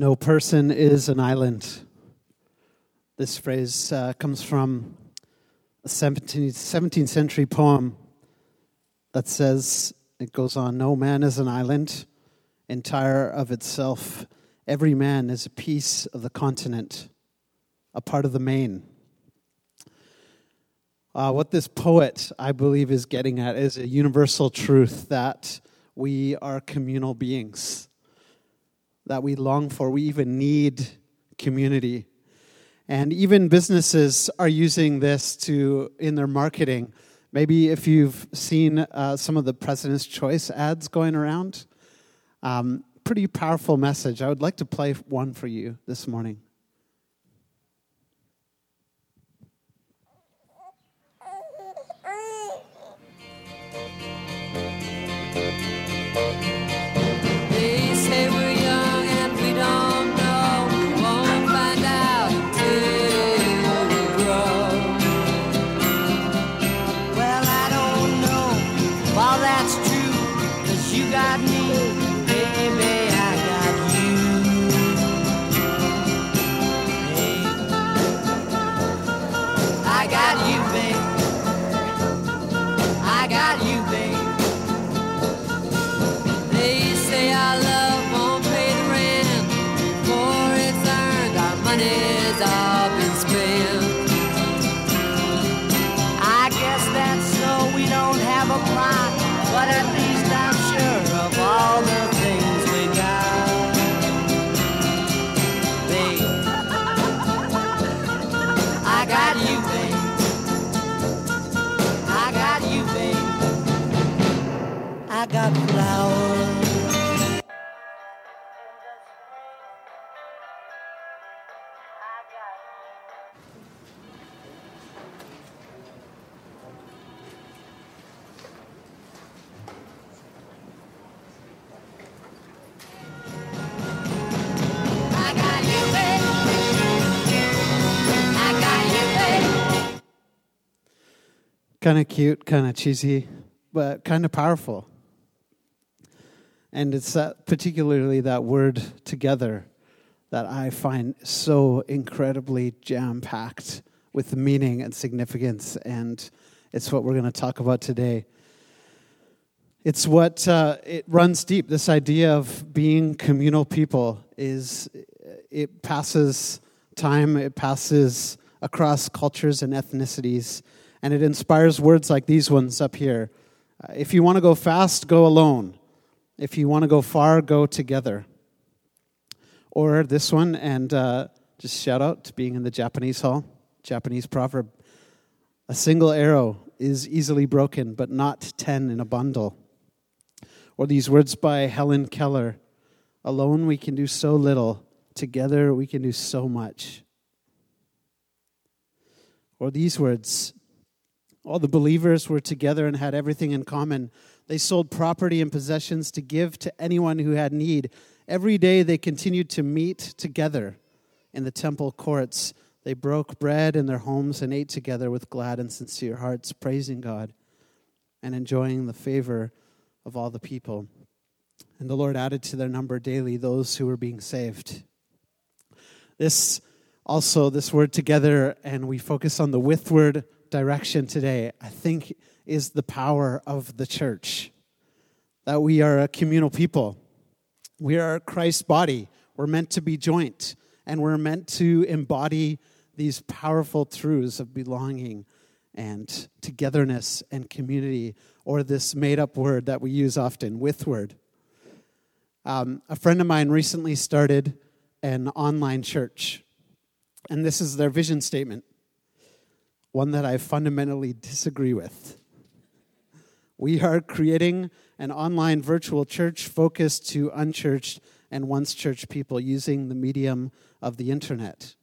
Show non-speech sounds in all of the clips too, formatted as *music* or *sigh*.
No person is an island. This phrase uh, comes from a 17th, 17th century poem that says, it goes on, No man is an island, entire of itself. Every man is a piece of the continent, a part of the main. Uh, what this poet, I believe, is getting at is a universal truth that we are communal beings that we long for. We even need community. And even businesses are using this to in their marketing. Maybe if you've seen uh, some of the President's Choice ads going around, um, pretty powerful message. I would like to play one for you this morning. Kind of cute, kind of cheesy, but kind of powerful. And it's that, particularly that word together that I find so incredibly jam packed with meaning and significance. And it's what we're going to talk about today. It's what uh, it runs deep. This idea of being communal people is it passes time, it passes across cultures and ethnicities and it inspires words like these ones up here. Uh, if you want to go fast, go alone. If you want to go far, go together. Or this one, and uh, just shout out to being in the Japanese hall, Japanese proverb. A single arrow is easily broken, but not ten in a bundle. Or these words by Helen Keller Alone we can do so little, together we can do so much. Or these words all the believers were together and had everything in common. They sold property and possessions to give to anyone who had need. Every day they continued to meet together in the temple courts. They broke bread in their homes and ate together with glad and sincere hearts, praising God and enjoying the favor of all the people. And the Lord added to their number daily those who were being saved. This also, this word together, and we focus on the with word direction today, I think, is the power of the church. That we are a communal people. We are Christ's body. We're meant to be joint, and we're meant to embody these powerful truths of belonging and togetherness and community, or this made up word that we use often, withward. Um, a friend of mine recently started an online church, and this is their vision statement one that I fundamentally disagree with. We are creating an online virtual church focused to unchurched and once church people using the medium of the internet.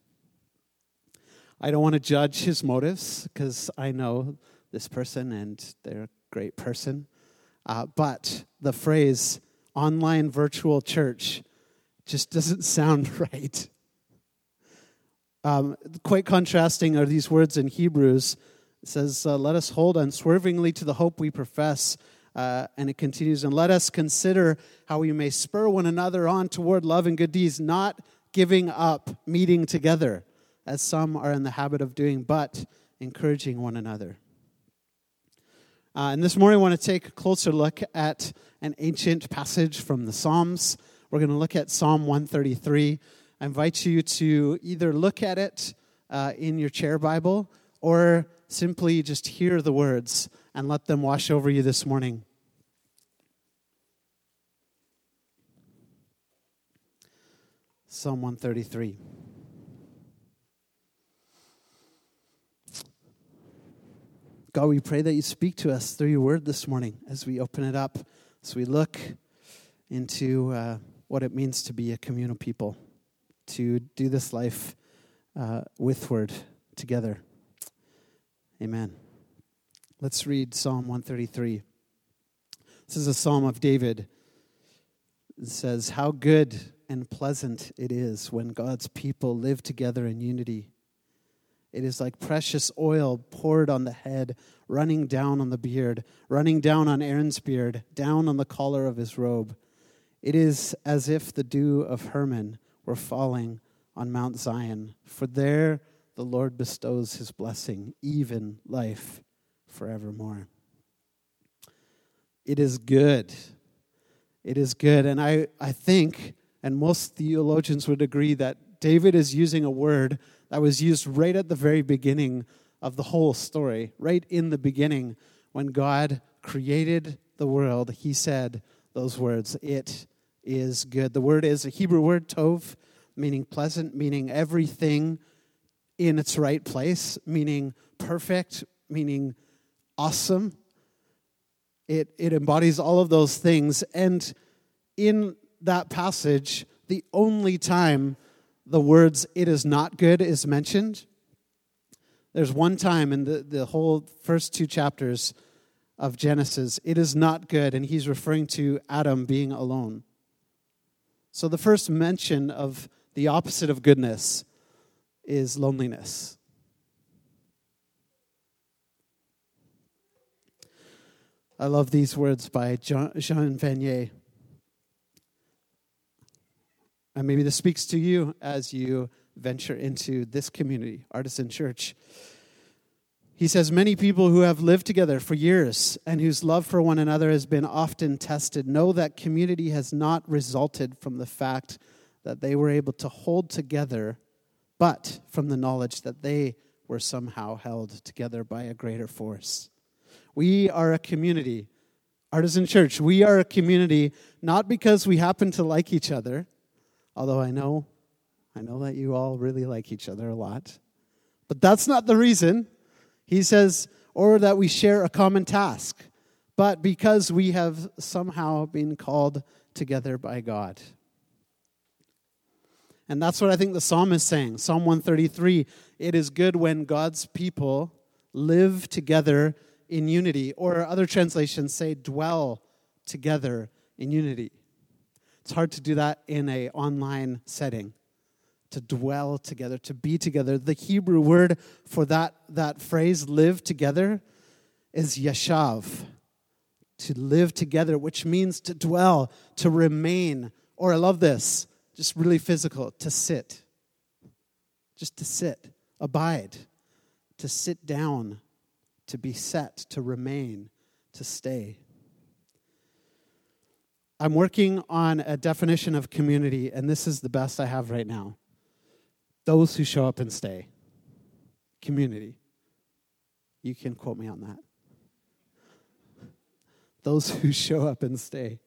I don't want to judge his motives because I know this person and they're a great person. Uh, but the phrase online virtual church just doesn't *laughs* sound right. Um, quite contrasting are these words in Hebrews. It says, uh, Let us hold unswervingly to the hope we profess, Uh, and it continues, and let us consider how we may spur one another on toward love and good deeds, not giving up meeting together, as some are in the habit of doing, but encouraging one another. Uh, and this morning, I want to take a closer look at an ancient passage from the Psalms. We're going to look at Psalm 133. I invite you to either look at it uh, in your chair Bible or simply just hear the words and let them wash over you this morning. Psalm 133. God, we pray that you speak to us through your word this morning as we open it up, as we look into uh, what it means to be a communal people, to do this life uh, withward together. Amen. Let's read Psalm 133. This is a psalm of David. It says, How good and pleasant it is when God's people live together in unity. It is like precious oil poured on the head, running down on the beard, running down on Aaron's beard, down on the collar of his robe. It is as if the dew of Hermon were falling on Mount Zion, for there the Lord bestows his blessing, even life forevermore. It is good. It is good. And I, I think, and most theologians would agree, that David is using a word that was used right at the very beginning of the whole story. Right in the beginning, when God created the world, he said those words, It is good. The word is a Hebrew word, tov, meaning pleasant, meaning everything in its right place, meaning perfect, meaning awesome. It, it embodies all of those things. And in that passage, the only time the words it is not good is mentioned. There's one time in the, the whole first two chapters of Genesis, it is not good, and he's referring to Adam being alone. So the first mention of the opposite of goodness is loneliness. I love these words by Jean Vanier. And maybe this speaks to you as you venture into this community, Artisan Church. He says, Many people who have lived together for years and whose love for one another has been often tested know that community has not resulted from the fact that they were able to hold together, but from the knowledge that they were somehow held together by a greater force. We are a community, Artisan Church, we are a community not because we happen to like each other Although I know, I know that you all really like each other a lot. But that's not the reason. He says, or that we share a common task, but because we have somehow been called together by God. And that's what I think the psalm is saying. Psalm 133 it is good when God's people live together in unity, or other translations say dwell together in unity. It's hard to do that in a online setting. To dwell together, to be together. The Hebrew word for that, that phrase, live together, is yashav. To live together, which means to dwell, to remain, or I love this, just really physical, to sit. Just to sit, abide, to sit down, to be set, to remain, to stay. I'm working on a definition of community, and this is the best I have right now. Those who show up and stay. Community. You can quote me on that. Those who show up and stay.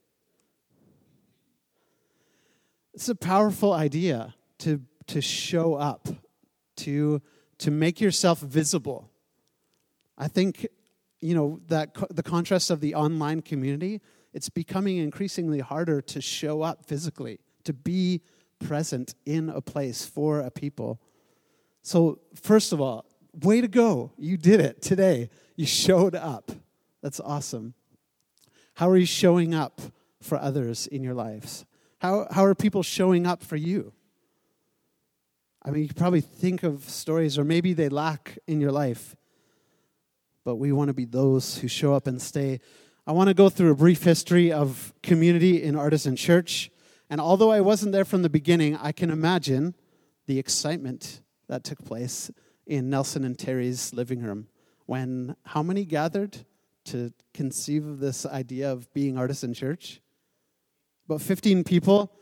It's a powerful idea to, to show up, to, to make yourself visible. I think, you know, that co- the contrast of the online community it's becoming increasingly harder to show up physically, to be present in a place for a people. So, first of all, way to go. You did it today. You showed up. That's awesome. How are you showing up for others in your lives? How, how are people showing up for you? I mean, you probably think of stories, or maybe they lack in your life, but we want to be those who show up and stay. I want to go through a brief history of community in Artisan Church. And although I wasn't there from the beginning, I can imagine the excitement that took place in Nelson and Terry's living room when how many gathered to conceive of this idea of being Artisan Church? About 15 people.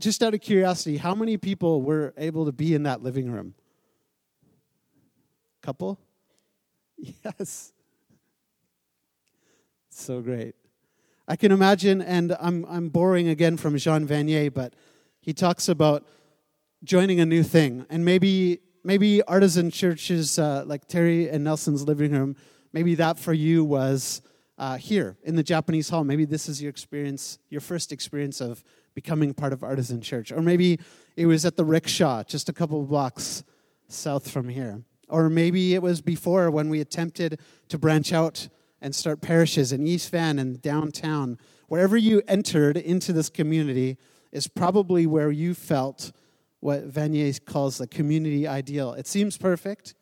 Just out of curiosity, how many people were able to be in that living room? Couple? *laughs* Yes. So great. I can imagine, and I'm, I'm boring again from Jean Vanier, but he talks about joining a new thing. And maybe, maybe artisan churches uh, like Terry and Nelson's living room, maybe that for you was uh, here in the Japanese hall. Maybe this is your experience, your first experience of becoming part of artisan church. Or maybe it was at the rickshaw, just a couple of blocks south from here. Or maybe it was before when we attempted to branch out and start parishes in East Van and downtown. Wherever you entered into this community is probably where you felt what Vanier calls the community ideal. It seems perfect.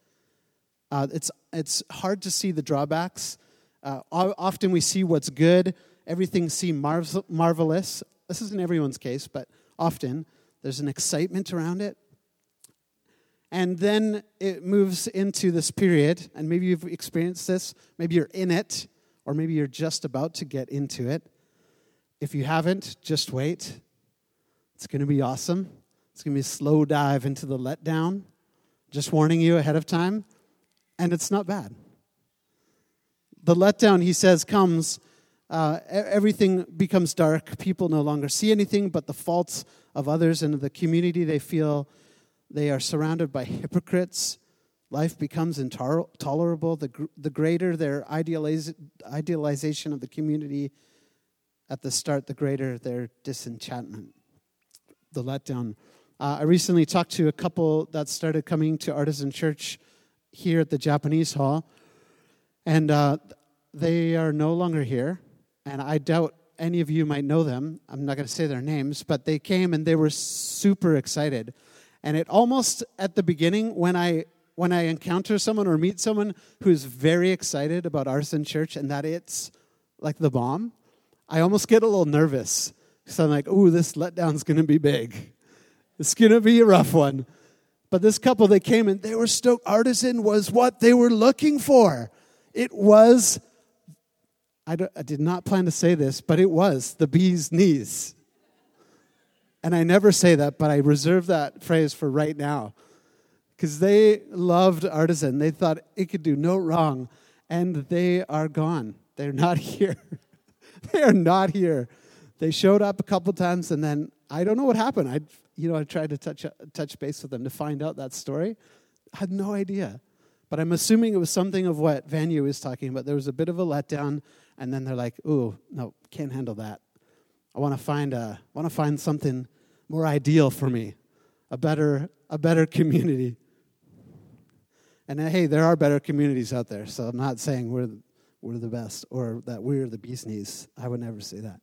Uh, it's, it's hard to see the drawbacks. Uh, often we see what's good, everything seems mar- marvelous. This isn't everyone's case, but often there's an excitement around it. And then it moves into this period, and maybe you've experienced this, maybe you're in it, or maybe you're just about to get into it. If you haven't, just wait. It's going to be awesome. It's going to be a slow dive into the letdown, just warning you ahead of time, and it's not bad. The letdown, he says, comes, uh, everything becomes dark. People no longer see anything but the faults of others, and the community they feel they are surrounded by hypocrites. Life becomes intolerable. The, the greater their idealiz- idealization of the community at the start, the greater their disenchantment, the letdown. Uh, I recently talked to a couple that started coming to Artisan Church here at the Japanese Hall, and uh, they are no longer here. And I doubt any of you might know them. I'm not going to say their names, but they came and they were super excited. And it almost at the beginning, when I when I encounter someone or meet someone who's very excited about Artisan Church and that it's like the bomb, I almost get a little nervous. because I'm like, ooh, this letdown's gonna be big. It's gonna be a rough one. But this couple, they came and they were stoked. Artisan was what they were looking for. It was, I did not plan to say this, but it was the bee's knees. And I never say that, but I reserve that phrase for right now. Because they loved Artisan. They thought it could do no wrong. And they are gone. They're not *laughs* here. they are not here. They showed up a couple times and then I don't know what happened. I you know, I tried to touch touch base with them to find out that story. I had no idea. But I'm assuming it was something of what Vanier was talking about. There was a bit of a letdown, and then they're like, "Ooh, no, can't handle that." I want to find a, want to find something more ideal for me, a better, a better community. And uh, hey, there are better communities out there, so I'm not saying we're, we're the best or that we're the bee's knees. I would never say that.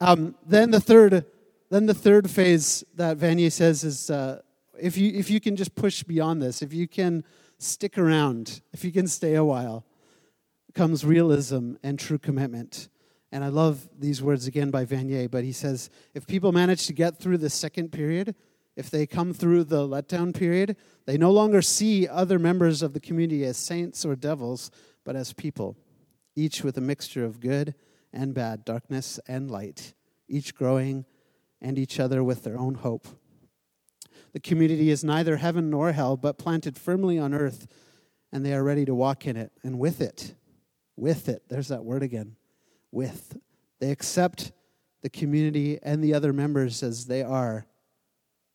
Um, then the third, then the third phase that Vanier says is uh, if you if you can just push beyond this, if you can stick around, if you can stay a while, comes realism and true commitment. And I love these words again by Vanier, but he says if people manage to get through the second period, if they come through the letdown period, they no longer see other members of the community as saints or devils, but as people, each with a mixture of good and bad, darkness and light, each growing and each other with their own hope. The community is neither heaven nor hell, but planted firmly on earth, and they are ready to walk in it and with it. With it. There's that word again with. They accept the community and the other members as they are.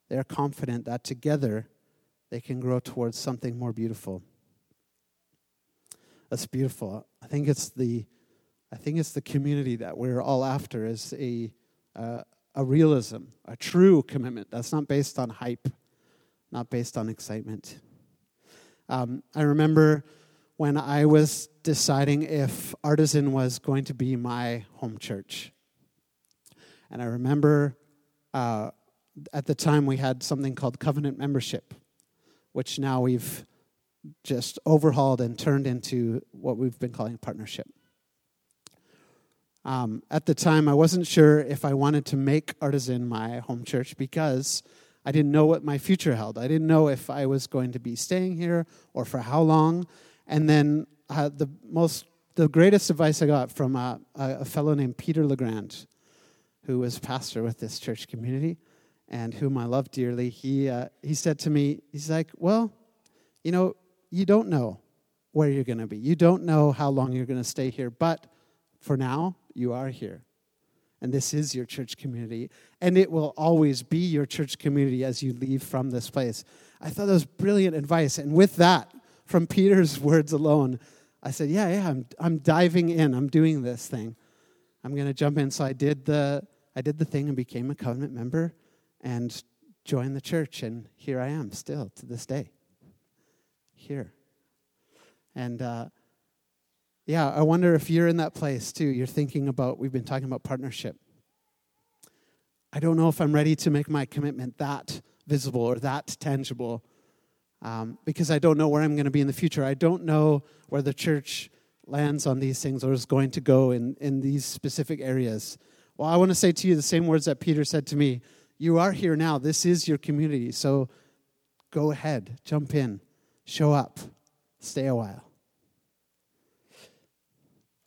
They are confident that together they can grow towards something more beautiful. That's beautiful. I think it's the, I think it's the community that we're all after is a, uh, a realism, a true commitment that's not based on hype, not based on excitement. Um, I remember when I was deciding if Artisan was going to be my home church. And I remember uh, at the time we had something called covenant membership, which now we've just overhauled and turned into what we've been calling partnership. Um, at the time, I wasn't sure if I wanted to make Artisan my home church because I didn't know what my future held. I didn't know if I was going to be staying here or for how long. And then uh, the most, the greatest advice I got from a, a fellow named Peter Legrand, who was pastor with this church community and whom I love dearly. He uh, he said to me, he's like, well, you know, you don't know where you're going to be. You don't know how long you're going to stay here, but for now, you are here and this is your church community, and it will always be your church community as you leave from this place. I thought that was brilliant advice, and with that, from Peter's words alone, I said, "Yeah, yeah, I'm I'm diving in. I'm doing this thing. I'm going to jump in." So I did the I did the thing and became a covenant member, and joined the church, and here I am still to this day. Here, and. Uh, yeah, I wonder if you're in that place too. You're thinking about, we've been talking about partnership. I don't know if I'm ready to make my commitment that visible or that tangible um, because I don't know where I'm going to be in the future. I don't know where the church lands on these things or is going to go in, in these specific areas. Well, I want to say to you the same words that Peter said to me You are here now. This is your community. So go ahead, jump in, show up, stay a while.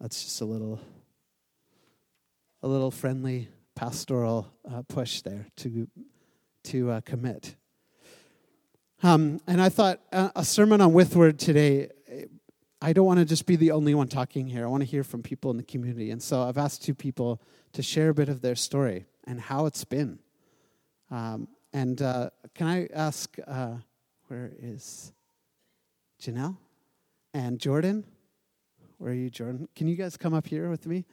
That's just a little, a little friendly pastoral uh, push there to to uh, commit. Um, and I thought uh, a sermon on Withward today. I don't want to just be the only one talking here. I want to hear from people in the community, and so I've asked two people to share a bit of their story and how it's been. Um, and uh, can I ask, uh, where is Janelle and Jordan? Where are you, Jordan? Can you guys come up here with me?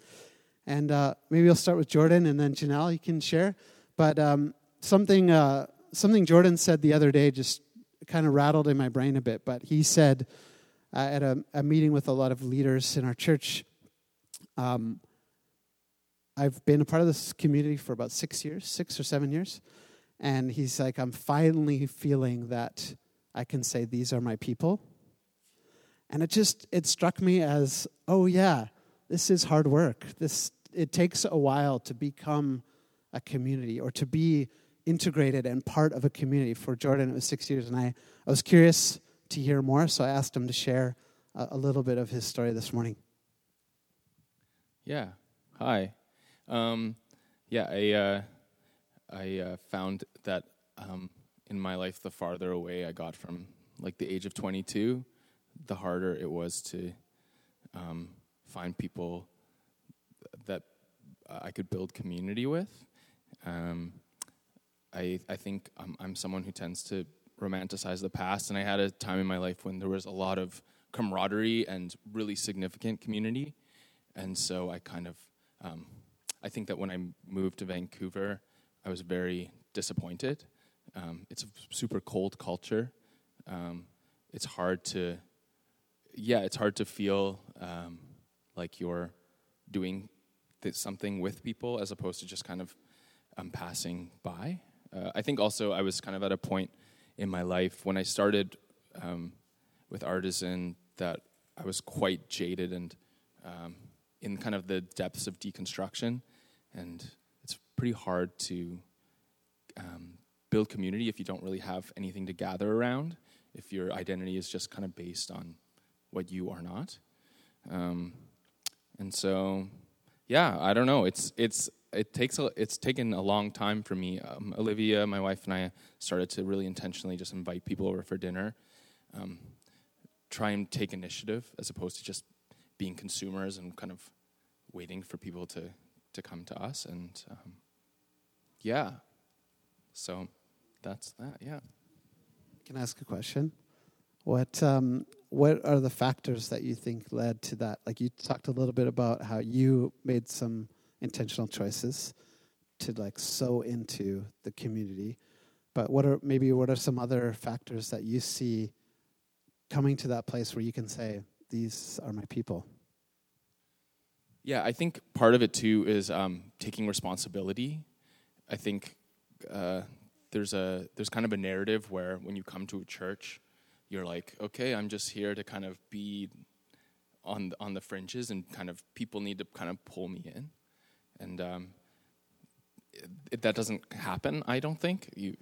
And uh, maybe I'll start with Jordan, and then Janelle, you can share. But um, something, uh, something Jordan said the other day just kind of rattled in my brain a bit. But he said uh, at a, a, meeting with a lot of leaders in our church, um, I've been a part of this community for about six years, six or seven years. And he's like, I'm finally feeling that I can say, These are my people and it just it struck me as, oh yeah, this is hard work. This it takes a while to become a community or to be integrated and part of a community. For Jordan, it was six years, and I, I was curious to hear more, so I asked him to share a, a little bit of his story this morning. Yeah. Hi. Um, yeah, I uh, I uh, found that um, in my life, the farther away I got from like the age of 22, the harder it was to um, find people that I could build community with. Um, I I think I'm, I'm someone who tends to romanticize the past, and I had a time in my life when there was a lot of camaraderie and really significant community, and so I kind of um, I think that when I moved to Vancouver, I was very disappointed. Um, it's a super cold culture. Um, it's hard to yeah, it's hard to feel um, like you're doing th- something with people as opposed to just kind of um, passing by. Uh, I think also I was kind of at a point in my life when I started um, with Artisan that I was quite jaded and um, in kind of the depths of deconstruction, and it's pretty hard to um, build community if you don't really have anything to gather around. If your identity is just kind of based on what you are not. Um, and so, yeah, I don't know. It's it's it takes a, it's taken a long time for me. Um, Olivia, my wife, and I started to really intentionally just invite people over for dinner, um, try and take initiative as opposed to just being consumers and kind of waiting for people to to come to us. And um, yeah, so that's that. Yeah. Can I ask a question? What um, what are the factors that you think led to that? Like you talked a little bit about how you made some intentional choices to like sow into the community, but what are maybe what are some other factors that you see coming to that place where you can say these are my people? Yeah, I think part of it too is um, taking responsibility. I think uh, there's a there's kind of a narrative where when you come to a church you're like, okay, I'm just here to kind of be on on the fringes, and kind of people need to kind of pull me in. And um, that doesn't happen. I don't think you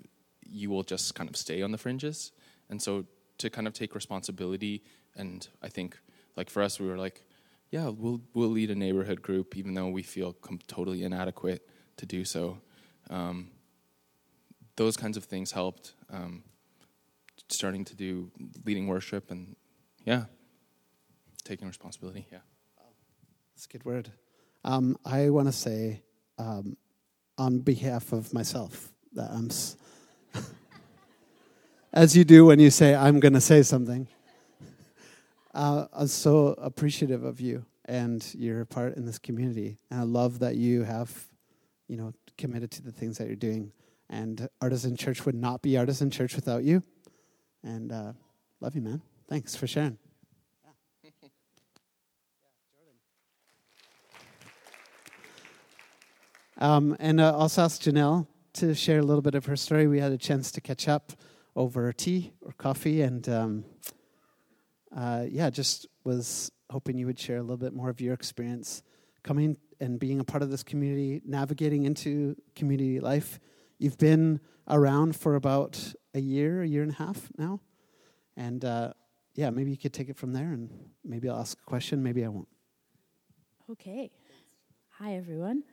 you will just kind of stay on the fringes, and so to kind of take responsibility. And I think, like for us, we were like, yeah, we'll we'll lead a neighborhood group, even though we feel com- totally inadequate to do so. Um, those kinds of things helped. Um, starting to do leading worship and yeah, taking responsibility. Yeah, that's a good word. Um, I want to say um, on behalf of myself that I'm, s- *laughs* as you do when you say, I'm going to say something. *laughs* Uh, I'm so appreciative of you and your part in this community. And I love that you have, you know, committed to the things that you're doing. And Artisan Church would not be Artisan Church without you. And uh, love you, man. Thanks for sharing. Um, and uh, also ask Janelle to share a little bit of her story. We had a chance to catch up over tea or coffee, and um, uh, yeah, just was hoping you would share a little bit more of your experience coming and being a part of this community, navigating into community life. You've been around for about a year, a year and a half now, and uh, yeah, maybe you could take it from there, and maybe I'll ask a question, maybe I won't. Okay. Hi, everyone.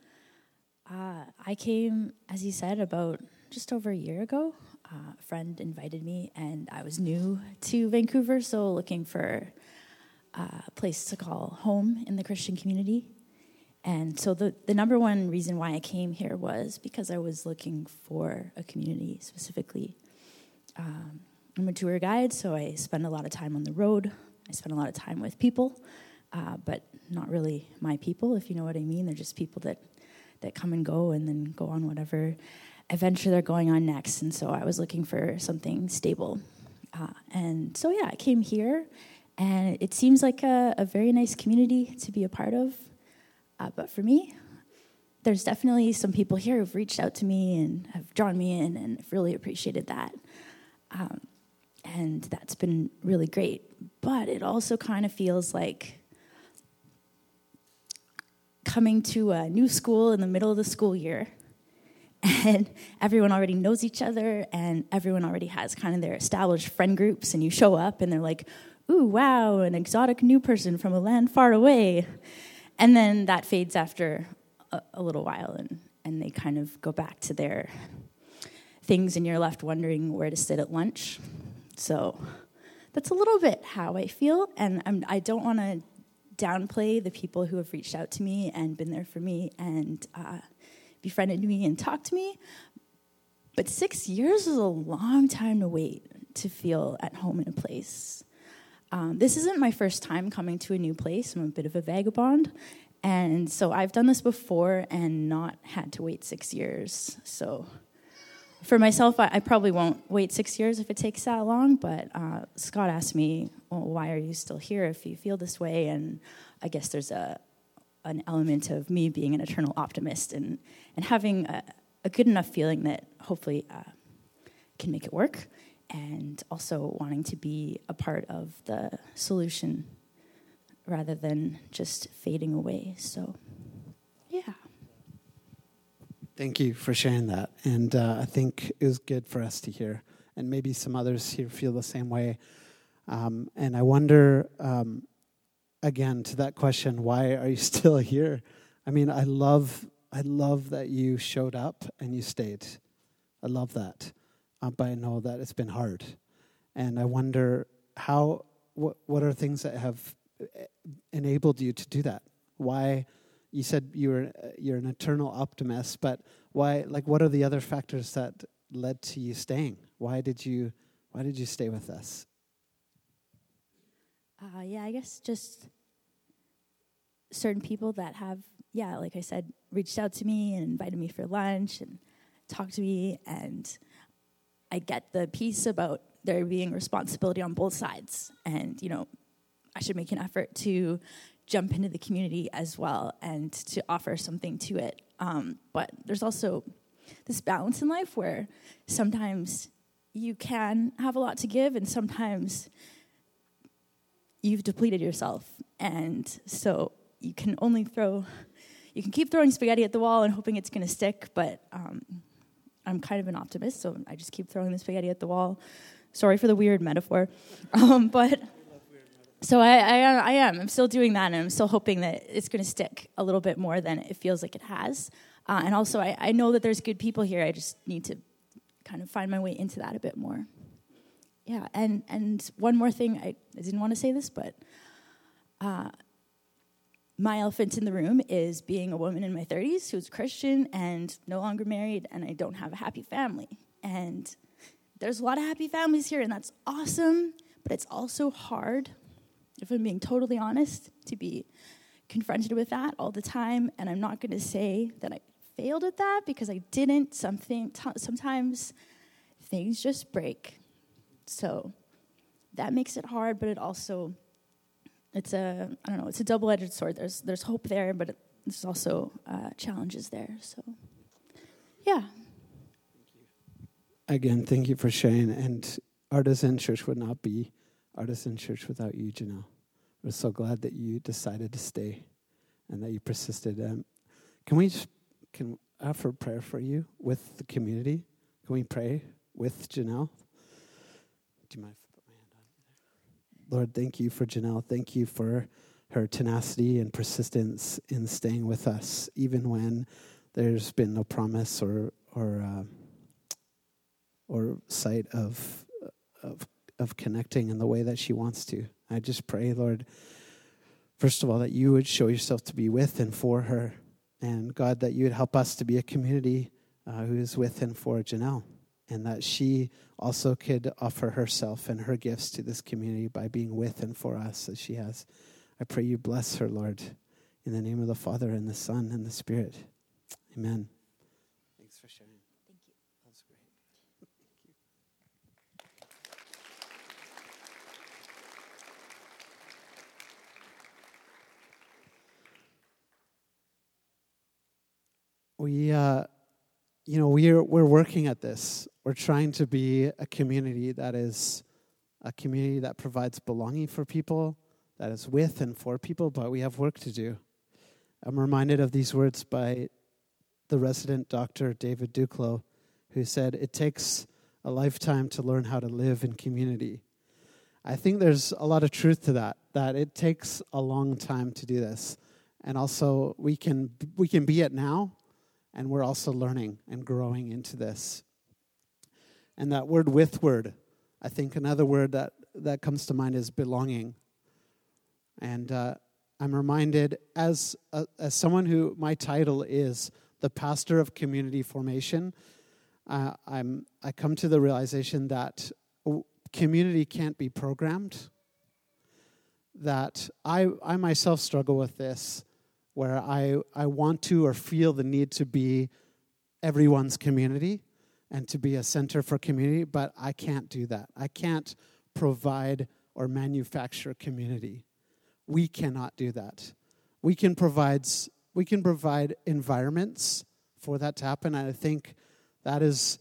Uh, I came, as you said, about just over a year ago. Uh, a friend invited me, and I was new to Vancouver, so looking for a place to call home in the Christian community. And so the, the number one reason why I came here was because I was looking for a community specifically. Um, I'm a tour guide, so I spend a lot of time on the road. I spend a lot of time with people, uh, but not really my people, if you know what I mean. They're just people that that come and go and then go on whatever adventure they're going on next. And so I was looking for something stable. Uh, and so, yeah, I came here, and it seems like a, a very nice community to be a part of. Uh, but for me, there's definitely some people here who've reached out to me and have drawn me in, and I've really appreciated that. Um, and that's been really great. But it also kind of feels like coming to a new school in the middle of the school year. And everyone already knows each other and everyone already has kind of their established friend groups and you show up and they're like ooh wow an exotic new person from a land far away. And then that fades after a, a little while and, and they kind of go back to their things and you're left wondering where to sit at lunch. So that's a little bit how i feel and I'm, i do not want to downplay the people who have reached out to me and been there for me and uh, befriended me and talked to me. But six years is a long time to wait to feel at home in a place. Um, this isn't my first time coming to a new place. I'm a bit of a vagabond. And so I've done this before and not had to wait six years. So for myself, I, I, probably won't wait six years if it takes that long. But uh, Scott asked me, well, "Why are you still here if you feel this way?" And I guess there's a an element of me being an eternal optimist and and having a, a good enough feeling that hopefully uh, can make it work, and also wanting to be a part of the solution rather than just fading away. So, yeah. Thank you for sharing that. And uh, I think it was good for us to hear. And maybe some others here feel the same way. Um, and I wonder, um, again, to that question, why are you *laughs* still here? I mean, I love, I love that you showed up and you stayed. I love that. Uh, but I know that it's been hard. And I wonder how, what, what are things that have eh, enabled you to do that? Why? You said you're you're an eternal optimist, but why? Like, what are the other factors that led to you staying? Why did you Why did you stay with us? Uh, yeah, I guess just certain people that have, yeah, like I said, reached out to me and invited me for lunch and talked to me, and I get the piece about there being responsibility on both sides, and you know, I should make an effort to jump into the community as well and to offer something to it. Um, but there's also this balance in life where sometimes you can have a lot to give, and sometimes you've depleted yourself. And so you can only throw you can keep throwing spaghetti at the wall and hoping it's going to stick, but um, I'm kind of an optimist, so I just keep throwing the spaghetti at the wall. Sorry for the weird metaphor, *laughs* um, but so I, I, I am. I'm still doing that, and I'm still hoping that it's going to stick a little bit more than it feels like it has. Uh, and also, I, I know that there's good people here. I just need to kind of find my way into that a bit more. Yeah, and and one more thing. I, I didn't want to say this, but uh, my elephant in the room is being a woman in my 30s who's Christian and no longer married, and I don't have a happy family. And there's a lot of happy families here, and that's awesome, but it's also hard if I'm being totally honest, to be confronted with that all the time. And I'm not going to say that I failed at that because I didn't. Something t- sometimes things just break. So that makes it hard, but it also it's a I don't know it's a double edged sword. There's there's hope there, but it, there's also uh, challenges there. So yeah. Again, thank you for sharing. And Artisan Church would not be Artisan Church without you, Janelle. We're so glad that you decided to stay and that you persisted. Um, can we just can offer prayer for you with the community? Can we pray with Janelle? Do you mind if I put my hand on you? Lord, thank you for Janelle. Thank you for her tenacity and persistence in staying with us, even when there's been no promise or or uh, or sight of of of connecting in the way that she wants to. I just pray, Lord, first of all, that you would show yourself to be with and for her. And God, that you would help us to be a community uh, who is with and for Janelle. And that she also could offer herself and her gifts to this community by being with and for us as she has. I pray you bless her, Lord, in the name of the Father and the Son and the Spirit. Amen. We, uh, you know, we're we're working at this. We're trying to be a community that is a community that provides belonging for people, that is with and for people. But we have work to do. I'm reminded of these words by the resident doctor David Duclos, who said, "It takes a lifetime to learn how to live in community." I think there's a lot of truth to that. That it takes a long time to do this, and also we can we can be it now, and we're also learning and growing into this. And that word withward, I think another word that, that comes to mind is belonging. And uh, I'm reminded, as, uh, as someone who my title is the pastor of community formation, uh, I'm, I come to the realization that community can't be programmed. That I, I myself struggle with this where I, I want to or feel the need to be everyone's community and to be a center for community, but I can't do that. I can't provide or manufacture community. We cannot do that. We can provide we can provide environments for that to happen. And I think that is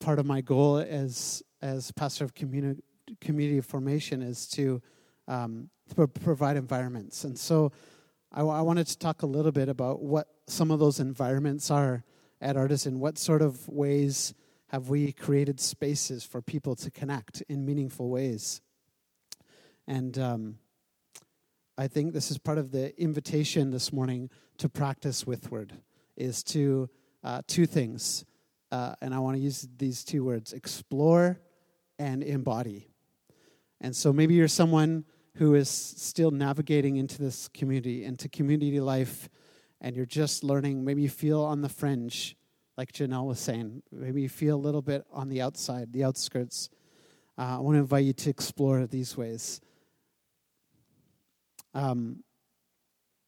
part of my goal as as pastor of community community formation is to um, provide environments. And so I, I wanted to talk a little bit about what some of those environments are at Artisan. What sort of ways have we created spaces for people to connect in meaningful ways? And um, I think this is part of the invitation this morning to practice withward is to uh, two things. Uh, and I want to use these two words explore and embody. And so maybe you're someone who is still navigating into this community, into community life, and you're just learning, maybe you feel on the fringe, like Janelle was saying. Maybe you feel a little bit on the outside, the outskirts. Uh, I want to invite you to explore these ways. Um,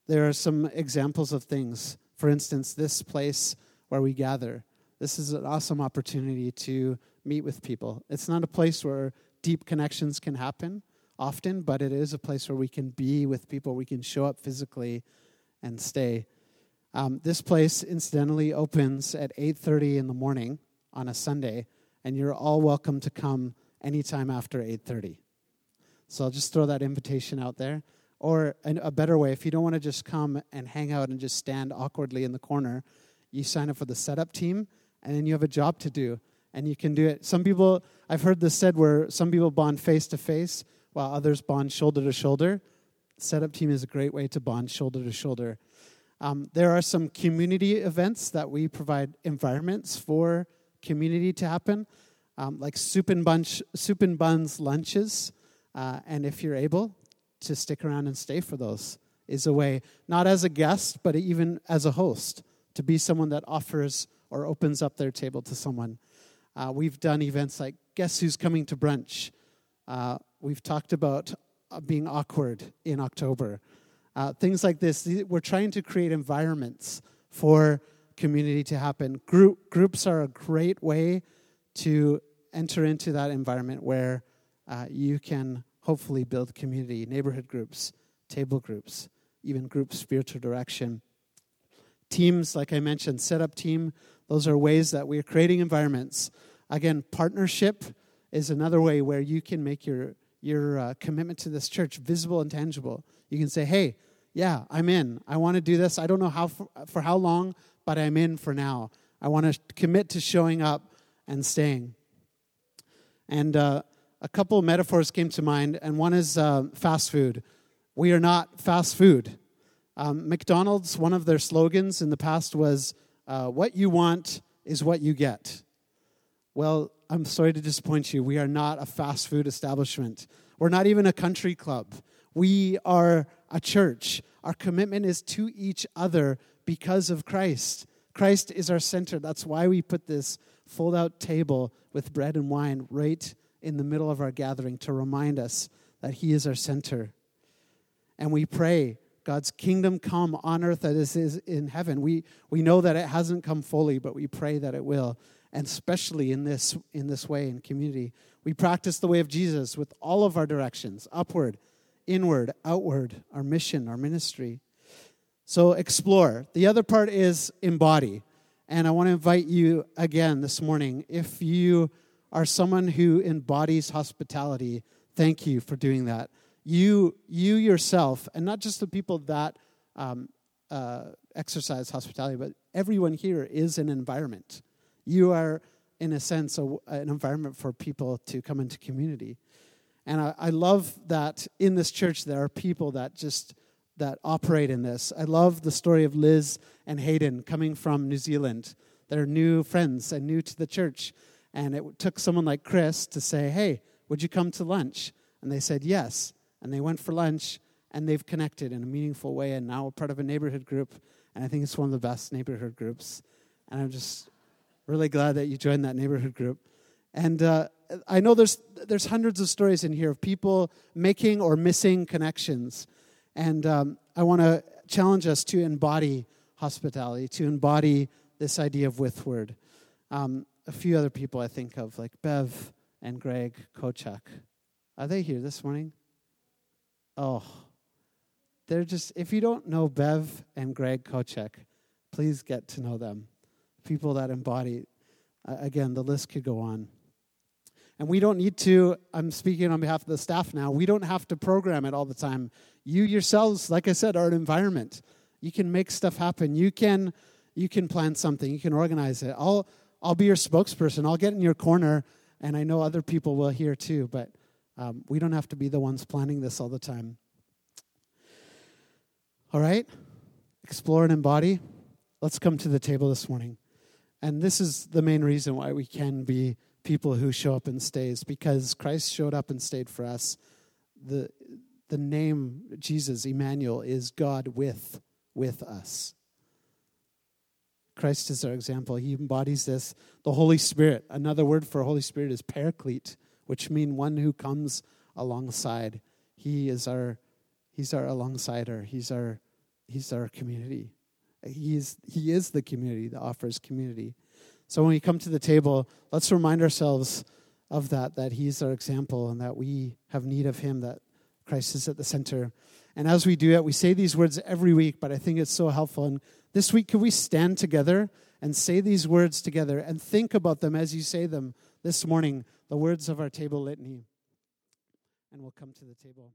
there are some examples of things. For instance, this place where we gather. This is an awesome opportunity to meet with people. It's not a place where deep connections can happen often, but it is a place where we can be with people. We can show up physically and stay. Um, this place, incidentally, opens at 8:30 in the morning on a Sunday, and you're all welcome to come anytime after 8:30. So I'll just throw that invitation out there. Or a better way, if you don't want to just come and hang out and just stand awkwardly in the corner, you sign up for the setup team, and then you have a job to do, and you can do it. Some people, I've heard this said where some people bond face to face while others bond shoulder to shoulder. Setup team is a great way to bond shoulder to shoulder. Um, there are some community events that we provide environments for community to happen, um, like soup and, bunch, soup and buns lunches. Uh, and if you're able to stick around and stay for those, is a way, not as a guest, but even as a host, to be someone that offers or opens up their table to someone. Uh, we've done events like Guess Who's Coming to Brunch. Uh, we've talked about uh, being awkward in October. Uh, things like this, we're trying to create environments for community to happen. Group, groups are a great way to enter into that environment where uh, you can hopefully build community, neighborhood groups, table groups, even group spiritual direction. Teams, like I mentioned, set up team, those are ways that we're creating environments. Again, partnership is another way where you can make your, your uh, commitment to this church visible and tangible. You can say, hey, yeah, I'm in. I want to do this. I don't know how for, for how long, but I'm in for now. I want to commit to showing up and staying. And uh, a couple metaphors came to mind, and one is uh, fast food. We are not fast food. Um, McDonald's, one of their slogans in the past was, uh, What you want is what you get. Well, I'm sorry to disappoint you. We are not a fast food establishment. We're not even a country club. We are a church. Our commitment is to each other because of Christ. Christ is our center. That's why we put this fold out table with bread and wine right in the middle of our gathering to remind us that He is our center. And we pray, God's kingdom come on earth as it is in heaven. We, we know that it hasn't come fully, but we pray that it will. And especially in this, in this way in community. We practice the way of Jesus with all of our directions upward, inward, outward, our mission, our ministry. So explore. The other part is embody. And I want to invite you again this morning. If you are someone who embodies hospitality, thank you for doing that. You, you yourself, and not just the people that um, uh, exercise hospitality, but everyone here is an environment. You are, in a sense, a, an environment for people to come into community. And I, I love that in this church there are people that just that operate in this. I love the story of Liz and Hayden coming from New Zealand. They're new friends and new to the church. And it took someone like Chris to say, Hey, would you come to lunch? And they said yes. And they went for lunch and they've connected in a meaningful way and now we're part of a neighborhood group. And I think it's one of the best neighborhood groups. And I'm just really glad that you joined that neighborhood group. And uh, I know there's, there's hundreds of stories in here of people making or missing connections. And um, I want to challenge us to embody hospitality, to embody this idea of withward. Um, a few other people I think of, like Bev and Greg Kochak. Are they here this morning? Oh, they're just, if you don't know Bev and Greg Kochak, please get to know them. People that embody, uh, again, the list could go on. And we don't need to, I'm speaking on behalf of the staff now, we don't have to program it all the time. You yourselves, like I said, are an environment. You can make stuff happen. You can you can plan something. You can organize it. I'll I'll be your spokesperson. I'll get in your corner, and I know other people will hear too. But um, we don't have to be the ones planning this all the time. All right, explore and embody. Let's come to the table this morning, and this is the main reason why we can be people who show up and stays because Christ showed up and stayed for us. The the name Jesus, Emmanuel, is God with with us. Christ is our example. He embodies this. The Holy Spirit, another word for Holy Spirit is paraclete, which means one who comes alongside. He is our he's our alongsider. He's our he's our community. He is he is the community that offers community. So when we come to the table, let's remind ourselves of that that he's our example and that we have need of him that Christ is at the center. And as we do it, we say these words every week, but I think it's so helpful. And this week, could we stand together and say these words together and think about them as you say them this morning, the words of our table litany? And we'll come to the table.